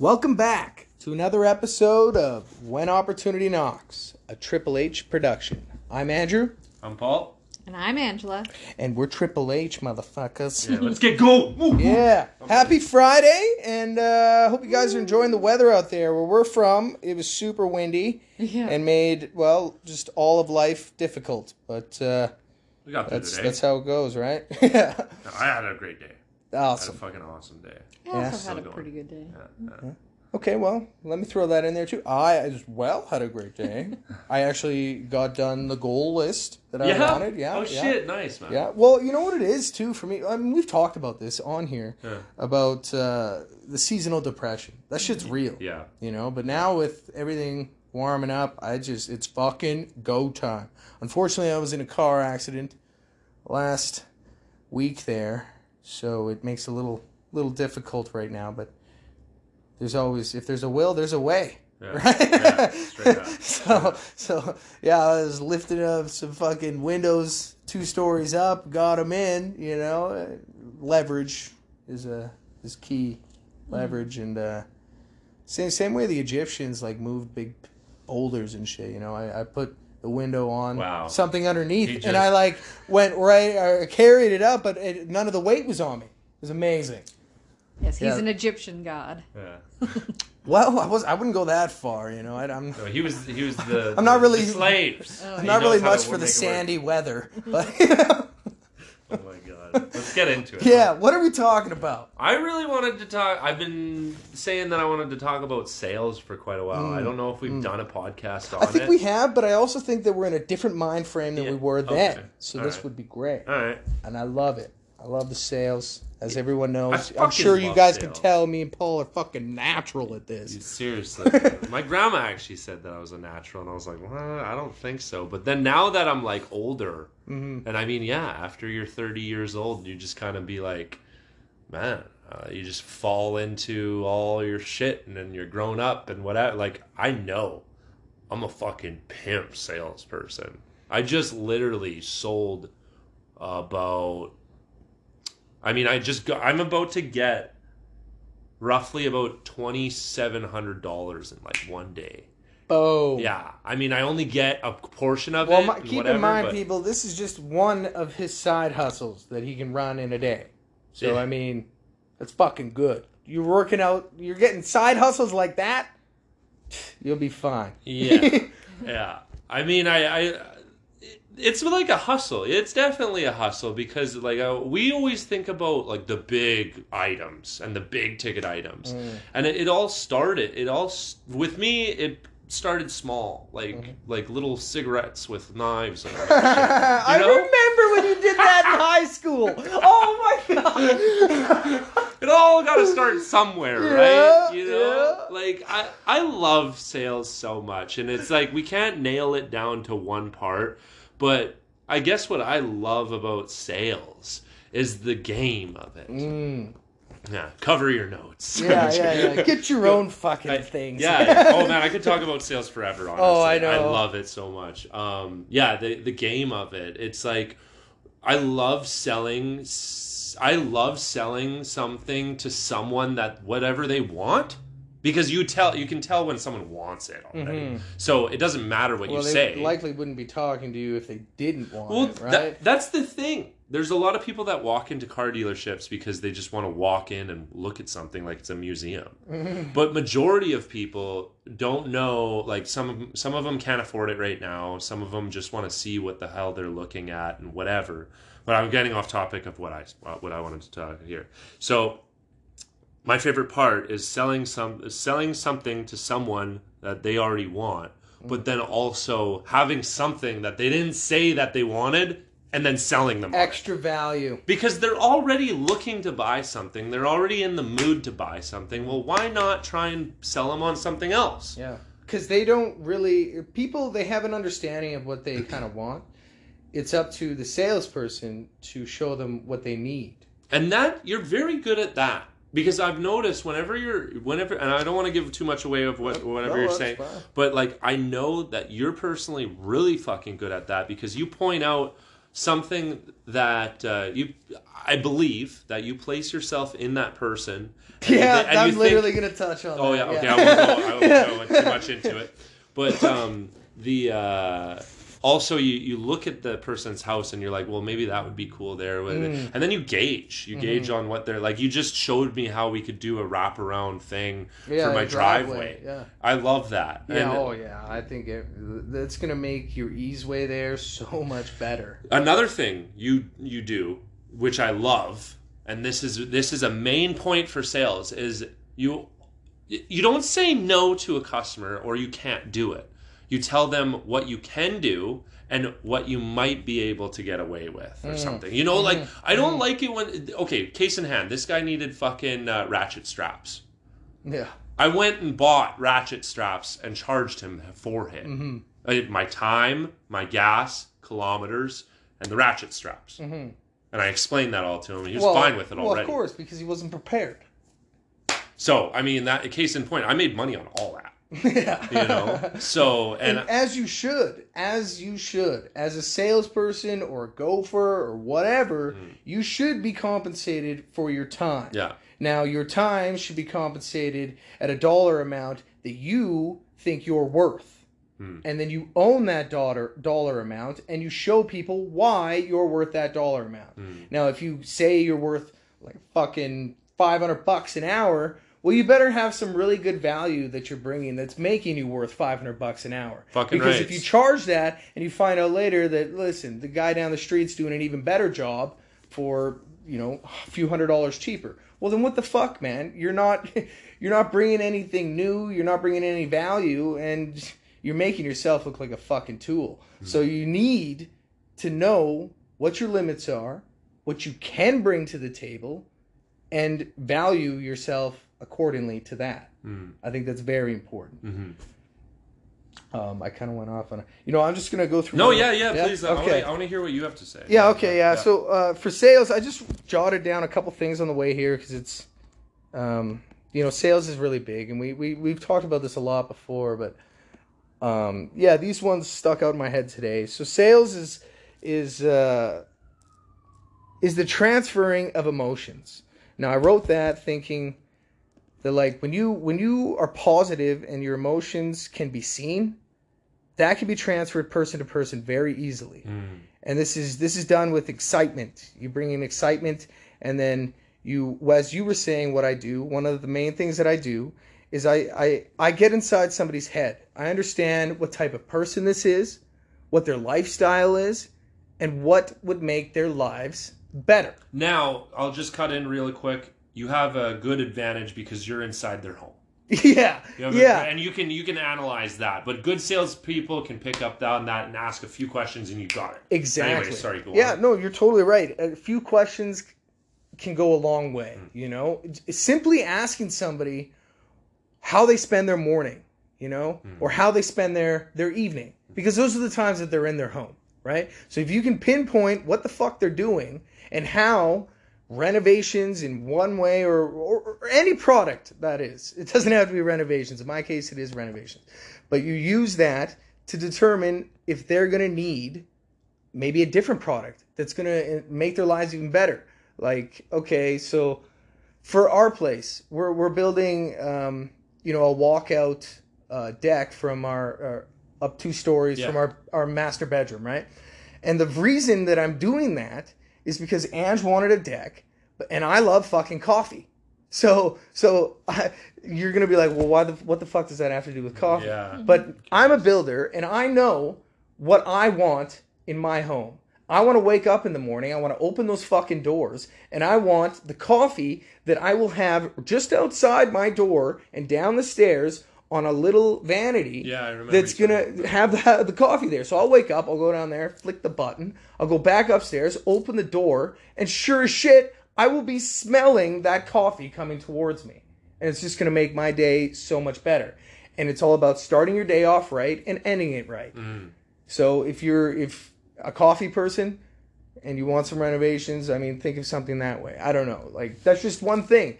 Welcome back to another episode of When Opportunity Knocks, a Triple H production. I'm Andrew, I'm Paul. And I'm Angela. and we're Triple H, motherfuckers. Yeah, let's get going. Woo, woo. Yeah. Happy Friday, and uh, hope you guys are enjoying the weather out there. Where we're from, it was super windy Yeah. and made well just all of life difficult. But uh, We got through that's today. that's how it goes, right? yeah. I had a great day. I had a fucking awesome day. I also Yeah. had a going. pretty good day. Yeah, yeah. Okay, well, let me throw that in there too. I as well had a great day. I actually got done the goal list that I Yeah? wanted. Yeah. Oh yeah. shit, nice man. Yeah. Well, you know what it is too for me. I mean, we've talked about this on here Yeah. about uh, the seasonal depression. That shit's real. Yeah. You know, but now with everything warming up, I just it's fucking go time. Unfortunately, I was in a car accident last week there, so it makes it a little little difficult right now. But there's always if there's a will, there's a way. Yeah. Right? Yeah, straight up. so so yeah, I was lifting up some fucking windows two stories up, got them in. You know, Uh, leverage is a is key. Leverage and uh, same same way the Egyptians like moved big boulders and shit. You know, I, I put the window on Wow. something underneath, He and I like went right, I carried it up, but it, none of the weight was on me. It was amazing. Yes, he's Yeah. an Egyptian god. Yeah. Well, I was I wouldn't go that far. You know, I, I'm No, he was he was the I'm not really- slaves. Oh, I'm not really much for the make it work. sandy weather, but you know. Let's get into it. yeah. What are we talking about? I really wanted to talk. I've been saying that I wanted to talk about sales for quite a while. I don't know if we've done a podcast on Mm. I think it. we have, but I also think that we're in a different mind frame than Yeah, we were then. okay. So All this right. would be great, All right. and I love it. I love the sales, as everyone knows. I'm sure you guys can tell me and Paul are fucking natural at this. Seriously, my grandma actually said that I was a natural, and I was like, well, I don't think so. But then now that I'm like older, Mm-hmm. and I mean, yeah, after you're 30 years old, you just kind of be like, man, uh, you just fall into all your shit, and then you're grown up and whatever. Like, I know I'm a fucking pimp salesperson. I just literally sold about. I mean, I just got. I'm about to get roughly about twenty seven hundred dollars in like one day. Oh Yeah, I mean, I only get a portion of Well, it. my, and keep whatever, in mind, but- people, this is just one of his side hustles that he can run in a day. So Yeah. I mean, that's fucking good. You're working out. You're getting side hustles like that. You'll be fine. Yeah, yeah. I mean, I, I, it's like a hustle. It's definitely a hustle because like uh, we always think about like the big items and the big ticket items, Mm. and it, it all started. It all with me. It started small, like Mm-hmm. like little cigarettes with knives. And shit. I You know? remember when you did that in high school. Oh my god. it all got to start somewhere, Yeah, right? You know, yeah. like I I love sales so much, and it's like we can't nail it down to one part, but I guess what I love about sales is the game of it. Mm. Yeah, cover your notes. Yeah, yeah, yeah. Get your own fucking I- things. Yeah. Oh man, I could talk about sales forever. Honestly, Oh, I know. I love it so much. Um, yeah, the the game of it. It's like I love selling. I love selling something to someone that whatever they want. Because you tell you can tell when someone wants it already, so it doesn't matter what Mm-hmm. Well, you they say. likely wouldn't be talking to you if they didn't want Well, it, right? that, that's the thing. There's a lot of people that walk into car dealerships because they just want to walk in and look at something like it's a museum. But majority of people don't know. Like some of some of them can't afford it right now. Some of them just want to see what the hell they're looking at and whatever. But I'm getting off topic of what I what I wanted to talk here. So my favorite part is selling some selling something to someone that they already want but then also having something that they didn't say that they wanted and then selling them. Extra value. because they're already looking to buy something they're already in the mood to buy something well why not try and sell them on something else Yeah. Because they don't really, people, they have an understanding of what they kind of want. It's up to the salesperson to show them what they need. and that you're very good at that because I've noticed whenever you're whenever and I don't want to give too much away of what whatever No, you're saying fine. but like I know that you're personally really fucking good at that because you point out something that uh, you I believe that you place yourself in that person. and Yeah, and I'm you think- literally gonna touch on. Oh that. yeah, okay. I won't go, I won't go too much into it, but um, the uh, also you you look at the person's house and you're like, well, maybe that would be cool there, Mm. and then you gauge, you gauge Mm-hmm. on what they're like. You just showed me how we could do a wraparound thing Yeah, for my driveway, driveway. yeah. I love that. Yeah, And oh yeah. I think it, that's gonna make your easeway there so much better. another thing you you do, which I love, and this is this is a main point for sales, is you you don't say no to a customer or you can't do it. You tell them what you can do and what you might be able to get away with or something. You know, like I don't like it when okay, case in hand, this guy needed fucking uh, ratchet straps. Yeah. I went and bought ratchet straps and charged him for him. Uh, My time, my gas, kilometers, and the ratchet straps. And I explained that all to him. He was fine with it all, right? well, already. of course, because he wasn't prepared. So, I mean, that case in point, I made money on all that. Yeah. You know. So, and, And as you should, as you should, as a salesperson or a gopher or whatever, mm. you should be compensated for your time. yeah, Now, your time should be compensated at a dollar amount that you think you're worth. Mm. And then you own that dollar dollar amount and you show people why you're worth that dollar amount. Mm. Now, if you say you're worth like fucking 500 bucks an hour, well you better have some really good value that you're bringing that's making you worth 500 bucks an hour. Fucking because right. if you charge that and you find out later that listen, the guy down the street's doing an even better job for, you know, a few hundred dollars cheaper. Well, then what the fuck, man? You're not you're not bringing anything new, you're not bringing any value and you're making yourself look like a fucking tool. So mm-hmm. you need to know what your limits are, what you can bring to the table and value yourself accordingly to that. I think that's very important. Mhm. Um, I kind of went off on, a, you know, I'm just gonna go through. no, my- yeah, yeah, please. Okay, I want to hear what you have to say. Yeah. Okay. Yeah. So uh, for sales, I just jotted down a couple things on the way here because it's, um, you know, sales is really big, and we we we've talked about this a lot before, but um, yeah, these ones stuck out in my head today. So sales is is uh, is the transferring of emotions. Now I wrote that thinking that like when you when you are positive and your emotions can be seen, that can be transferred person to person very easily. Hmm. And this is this is done with excitement. You bring in excitement and then you as you were saying what i do one of the main things that i do is i i, I get inside somebody's head. I understand what type of person this is what their lifestyle is and what would make their lives better. Now, I'll just cut in really quick. You have a good advantage because you're inside their home. yeah have a- yeah and you can you can analyze that. But good salespeople can pick up on that and ask a few questions, and you got it. Exactly. Anyway, sorry. Go yeah, on. no, you're totally right. A few questions can go a long way. Hmm. You know, simply asking somebody how they spend their morning, you know, Hmm. or how they spend their their evening, because those are the times that they're in their home, right? So if you can pinpoint what the fuck they're doing and how renovations in one way or, or, or any product that is it doesn't have to be renovations in my case it is renovations but you use that to determine if they're going to need maybe a different product that's going to make their lives even better. Like, okay, so for our place, we're we're building, um, you know, a walkout uh, deck from our, our up two stories Yeah. from our our master bedroom, right? And the reason that I'm doing that is because Ange wanted a deck, and I love fucking coffee. So so I, you're gonna be like, well, why the what the fuck does that have to do with coffee? Yeah. Mm-hmm. But I'm a builder and I know what I want in my home. I want to wake up in the morning, I want to open those fucking doors, and I want the coffee that I will have just outside my door and down the stairs on a little vanity Yeah, I remember that's going to have the, the coffee there. So I'll wake up, I'll go down there, flick the button, I'll go back upstairs, open the door, and sure as shit, I will be smelling that coffee coming towards me. And it's just going to make my day so much better. And it's all about starting your day off right and ending it right. Mm. So if you're if a coffee person and you want some renovations, I mean, think of something that way. I don't know. Like that's just one thing.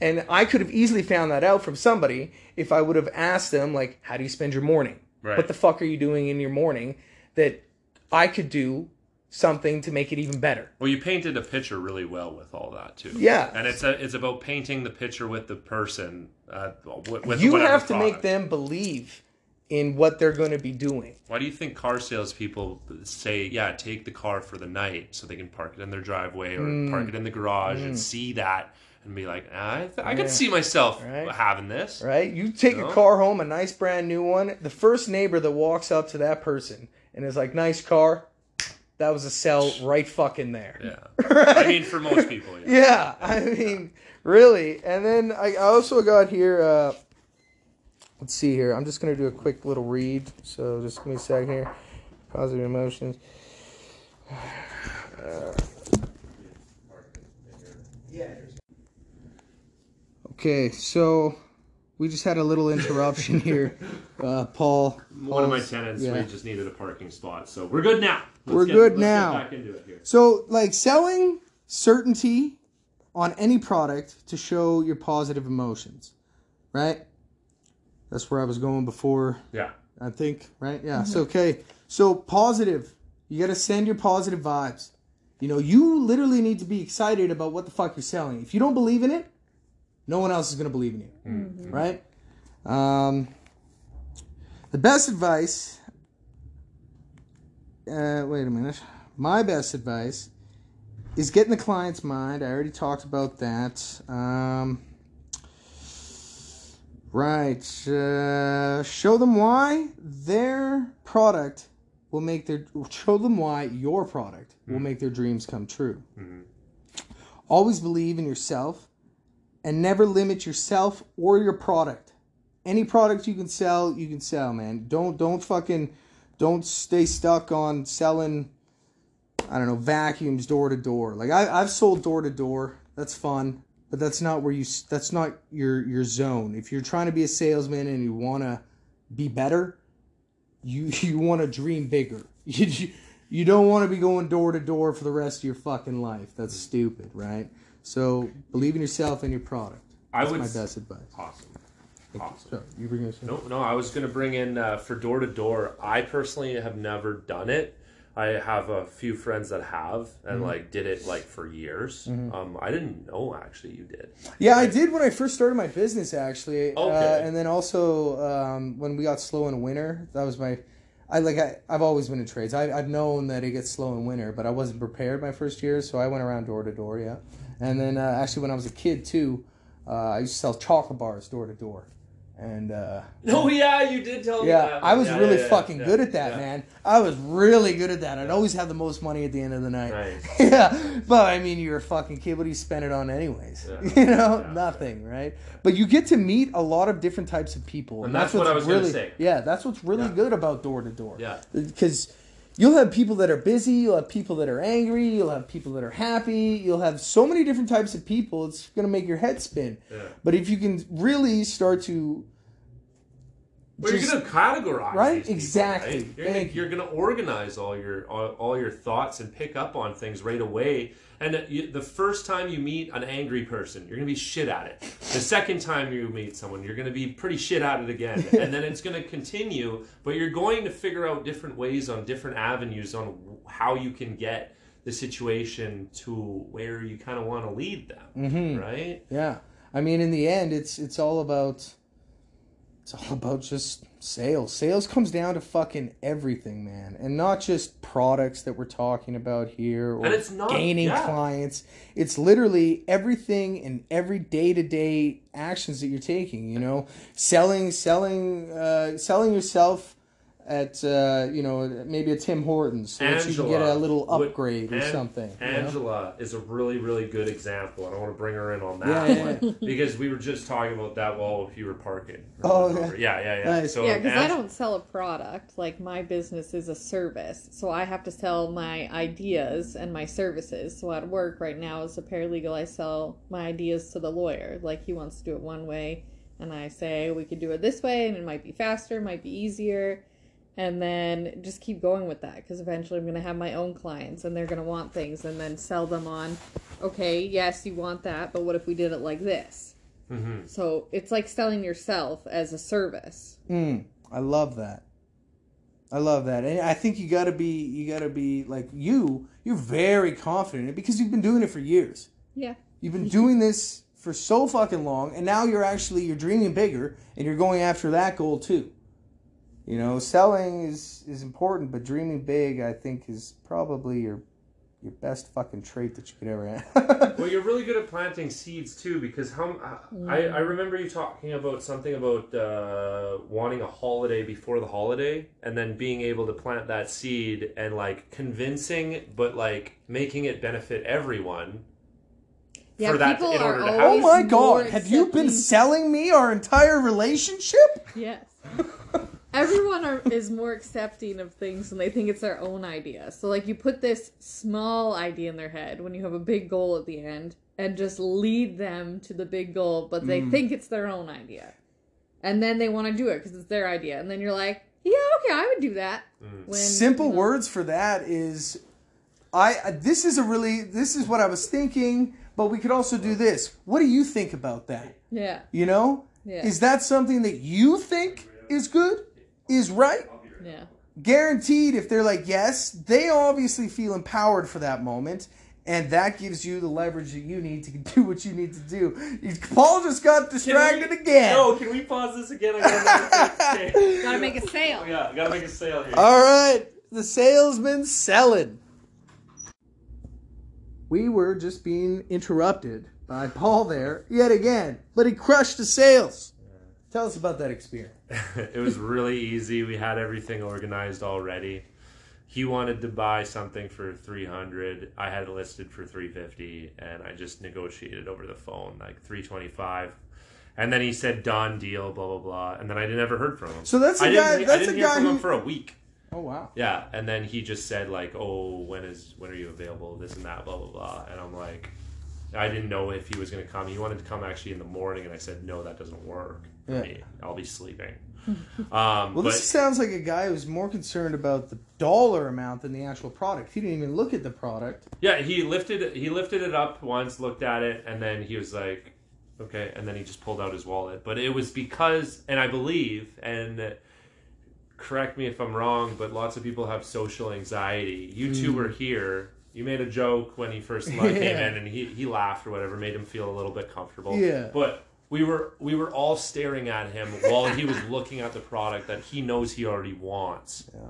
And I could have easily found that out from somebody if I would have asked them like, "How do you spend your morning? Right. What the fuck are you doing in your morning that I could do something to make it even better. Well, you painted a picture really well with all that too. Yeah. and it's a, it's about painting the picture with the person. Uh, with, with you have to make them believe in what they're going to be doing. Why do you think car salespeople say, "Yeah, take the car for the night," so they can park it in their driveway or Mm. park it in the garage and see that and be like, "I, th- I Yeah. could see myself Right. having this." Right? You take No. a car home, a nice brand new one. The first neighbor that walks up to that person and is like, "Nice car," that was a sell right fucking there. Yeah, Right? I mean, for most people, yeah. yeah, I mean, really. And then I I also got here. Uh, let's see here. I'm just gonna do a quick little read. So just give me a second here. Positive emotions. Uh, Okay, so we just had a little interruption here. Uh, Paul. One of my tenants, yeah. we just needed a parking spot, so we're good now. We're get- good let's now. Get back into it here. So, like selling certainty on any product to show your positive emotions, right? That's where I was going before, Yeah, I think, right? Yeah. So, okay. So, positive. You got to send your positive vibes. You know, you literally need to be excited about what the fuck you're selling. If you don't believe in it, no one else is going to believe in you, right? Um, the best advice. Uh, wait a minute. My best advice is get in the client's mind. I already talked about that. Um, right. Uh, show them why their product will make their. Show them why your product will make their dreams come true. Always believe in yourself and never limit yourself or your product. Any product you can sell, you can sell, man. Don't don't fucking don't stay stuck on selling I don't know, vacuums door to door. Like I I've sold door to door. That's fun, but that's not where you that's not your your zone. If you're trying to be a salesman and you want to be better, you you want to dream bigger. You you, don't want to be going door to door for the rest of your fucking life. That's stupid, right? So believe in yourself and your product. I That's would. my best advice. Awesome. Awesome. So you bring us. No, no, I was going to bring in uh, for door to door. I personally have never done it. I have a few friends that have and Mm-hmm. like did it like for years. Um, I didn't know actually you did. Yeah, I did when I first started my business, actually. Uh, Okay. and then also um, when we got slow in winter, that was my. I like I, I've always been in trades. I, I've known that it gets slow in winter, but I wasn't prepared my first year, so I went around door to door. Yeah, and then uh, actually when I was a kid too, uh, I used to sell chocolate bars door to door, and uh, No, yeah, you did tell me yeah, that. I was Yeah, really yeah, yeah, fucking yeah, good at that, yeah. man. I was really good at that. I'd always have the most money at the end of the night. Yeah, but I mean, you're a fucking kid. What do you spend it on, anyways? Yeah. You know, Yeah. nothing, right? But you get to meet a lot of different types of people, And that's what I was gonna really, say. Yeah, that's what's really Yeah. good about door to door. Yeah. because you'll have people that are busy, you'll have people that are angry, you'll have people that are happy, you'll have so many different types of people. It's gonna make your head spin. Yeah. But if you can really start to Well, just- you're gonna categorize, Right? people, Exactly. right? You're, gonna, you. you're gonna organize all your all, all your thoughts and pick up on things right away. And uh, you, the first time you meet an angry person, you're gonna be shit at it. The second time you meet someone, you're gonna be pretty shit at it again, and then it's gonna continue. But you're going to figure out different ways on different avenues on how you can get the situation to where you kind of want to lead them, Mm-hmm. right? Yeah, I mean, in the end, it's it's all about it's all about just sales. Sales comes down to fucking everything, man, and not just products that we're talking about here or And it's not- gaining yeah. clients. It's literally everything and every day to day actions that you're taking. You know, selling, selling, uh, selling yourself. At uh, you know maybe a Tim Hortons so that you can get a Angela little would- upgrade or An- something. you know? Angela is a really, really good example, and I want to bring her in on that Yeah, yeah, one because we were just talking about that while you were parking. Oh, Remember? yeah, yeah, yeah. Nice. So yeah, because I don't sell a product. Like my business is a service, so I have to sell my ideas and my services. So at work right now as a paralegal, I sell my ideas to the lawyer. Like he wants to do it one way, and I say we could do it this way, and it might be faster, might be easier, and then just keep going with that. Because eventually I'm going to have my own clients, and they're going to want things, and then sell them on. Okay, yes, you want that, but what if we did it like this? Mhm. So it's like selling yourself as a service. Mm, I love that. I love that, and I think you gotta be you gotta be like you. You're very confident in it because you've been doing it for years. Yeah. You've been doing this for so fucking long, and now you're actually you're dreaming bigger, and you're going after that goal too. You know, selling is is important, but dreaming big, I think, is probably your your best fucking trait that you could ever have. Well, you're really good at planting seeds too, because how I, I remember you talking about something about uh, wanting a holiday before the holiday, and then being able to plant that seed and like convincing, but like making it benefit everyone. Yeah, for that people in are order to have oh my god, have you been selling me our entire relationship? Yes. Everyone are, is more accepting of things when they think it's their own idea. So, like, you put this small idea in their head when you have a big goal at the end and just lead them to the big goal, but they mm. think it's their own idea. And then they want to do it because it's their idea. And then you're like, yeah, okay, I would do that. Mm. When, Simple you know- words for that is, I. I- This is a really. This is what I was thinking, but we could also do this. What do you think about that? Yeah. You know, Yeah. is that something that you think is good, is right? Yeah. Guaranteed, if they're like yes, they obviously feel empowered for that moment. And that gives you the leverage that you need to do what you need to do. Paul just got distracted again. No, can we pause this again? I gotta make a, Gotta sale. Oh, yeah, I gotta make a sale here. All right, the salesman selling. We were just being interrupted by Paul there yet again, but he crushed the sales. Tell us about that experience. it was really easy. We had everything organized already. He wanted to buy something for 300. I had it listed for 350 and I just negotiated over the phone like 325. And then he said done deal blah blah blah and then I never heard from him. So that's a I didn't, guy- I that's didn't a hear guy from him who- for a week. Oh wow. Yeah, and then he just said like, "Oh, when is when are you available? This and that, blah blah blah." And I'm like, I didn't know if he was going to come. He wanted to come actually in the morning, and I said, "No, that doesn't work for Yeah. me. I'll be sleeping." um, Well, but this sounds like a guy who's more concerned about the dollar amount than the actual product. He didn't even look at the product. yeah, he lifted he lifted it up once, looked at it, and then he was like, "Okay," and then he just pulled out his wallet. But it was because, and I believe, and correct me if I'm wrong, but lots of people have social anxiety. You two were here. You made a joke when he first came Hmm. Yeah. in, and he, he laughed or whatever, made him feel a little bit comfortable. Yeah. But we were we were all staring at him while he was looking at the product that he knows he already wants. Yeah.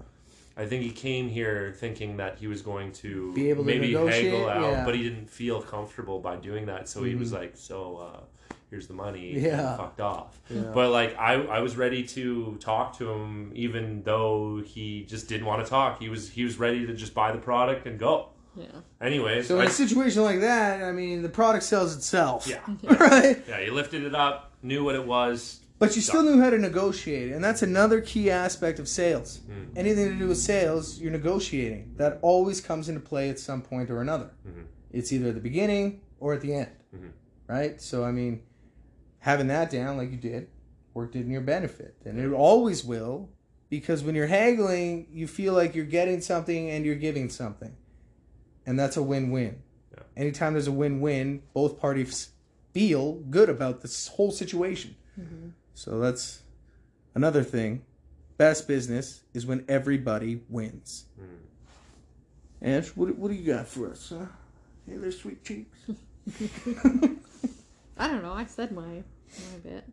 I think he came here thinking that he was going to Be able to maybe negotiate, haggle out, yeah. Mm-hmm. but he didn't feel comfortable by doing that. So he was like, "So uh, here's the money." Yeah. and fucked off. Yeah. But like I, I was ready to talk to him, even though he just didn't want to talk. He was he was ready to just buy the product and go. Yeah. Anyways, So in I- a situation like that, I mean, the product sells itself. yeah, right? yeah. you lifted it up, knew what it was. But you still knew how to negotiate, and that's another key aspect of sales. Hmm. Anything to do with sales, you're negotiating. That always comes into play at some point or another. Mhm. It's either at the beginning or at the end, Mhm. right? So I mean, having that down like you did worked in your benefit, and it always will, because when you're haggling, you feel like you're getting something and you're giving something, and that's a win-win. Yeah. Anytime there's a win-win, both parties feel good about this whole situation. So that's another thing. Best business is when everybody wins. Mm. Ash, what, what do you got for us? Huh? Hey there, sweet cheeks. I don't know. I said my my bit.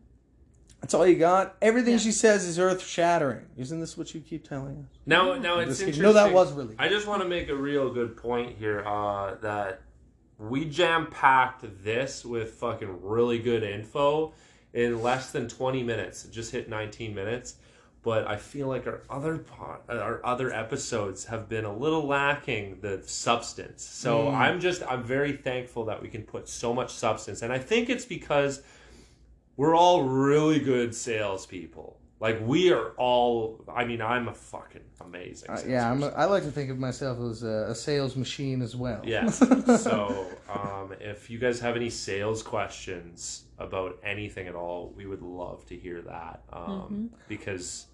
That's all you got. Everything Yeah. she says is earth shattering. Isn't this what you keep telling us? Now, now I'm it's interesting. No, that was really. I just want to make a real good point here uh, that we jam packed this with fucking really good info in less than 20 minutes. It just hit 19 minutes. But I feel like our other po- our other episodes have been a little lacking the substance. So Mm. I'm just I'm very thankful that we can put so much substance, and I think it's because we're all really good salespeople. Like we are all. I mean, I'm a fucking amazing. Uh, yeah, I'm a, salesperson. I like to think of myself as a, a sales machine as well. Yes. so, um, if you guys have any sales questions about anything at all, we would love to hear that um, because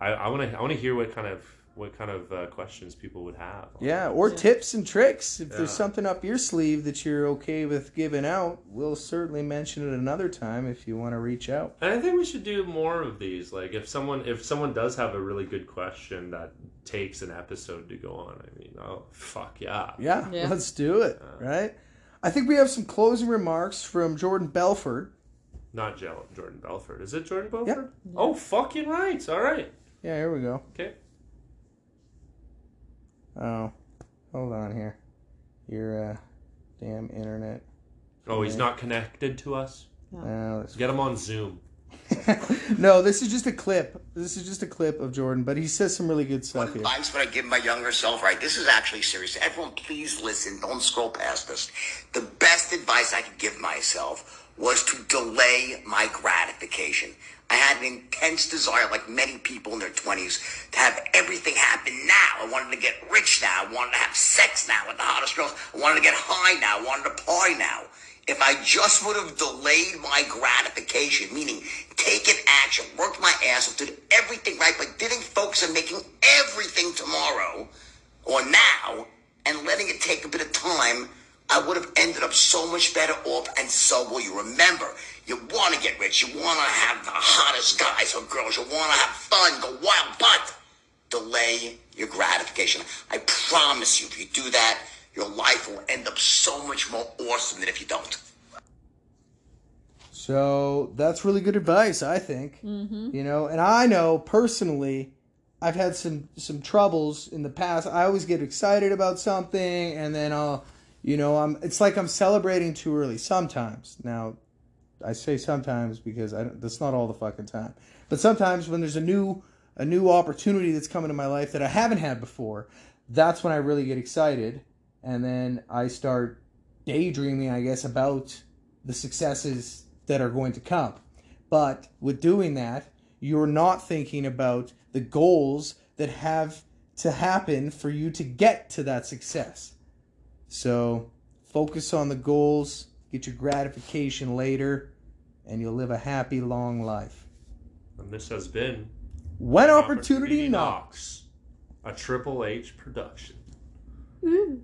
I, I want to I want to hear what kind of what kind of uh, questions people would have. Yeah, or Yeah. tips and tricks. If there's something up your sleeve that you're okay with giving out, we'll certainly mention it another time if you want to reach out. And I think we should do more of these. Like if someone if someone does have a really good question that takes an episode to go on, I mean, oh fuck yeah. Yeah, Yeah. let's do it, right? I think we have some closing remarks from Jordan Belford. Not Jo- Jordan Belford. Is it Jordan Belfort? Oh fucking right. All right. Yeah, here we go. Okay. Oh, hold on here. Your uh, damn internet. Oh, he's not connected to us. Uh, let's Get him on Zoom. no, this is just a clip. This is just a clip of Jordan, but he says some really good What stuff here. advice would I give my younger self? Right, this is actually serious. Everyone, please listen. Don't scroll past this. The best advice I could give myself was to delay my gratification. I had an intense desire, like many people in their 20s, to have everything happen now. I wanted to get rich now. I wanted to have sex now with the hottest girls. I wanted to get high now. I wanted to party now. If I just would have delayed my gratification, meaning taken action, worked my ass off, did everything right, but didn't focus on making everything tomorrow or now and letting it take a bit of time, I would have ended up so much better off, and so will you. Remember, you want to get rich, you want to have the hottest guys or girls, you want to have fun, go wild, but delay your gratification. I promise you, if you do that, your life will end up so much more awesome than if you don't. So that's really good advice, I think. Mm-hmm. You know, and I know personally, I've had some some troubles in the past. I always get excited about something, and then I'll, you know, I'm. It's like I'm celebrating too early sometimes. Now, I say sometimes because I don't, that's not all the fucking time. But sometimes when there's a new a new opportunity that's coming in my life that I haven't had before, that's when I really get excited, and then I start daydreaming, I guess, about the successes that are going to come. But with doing that, you're not thinking about the goals that have to happen for you to get to that success. So focus on the goals, get your gratification later, and you'll live a happy, long life. And this has been When Opportunity, Opportunity Knocks, a Triple H production. Mm.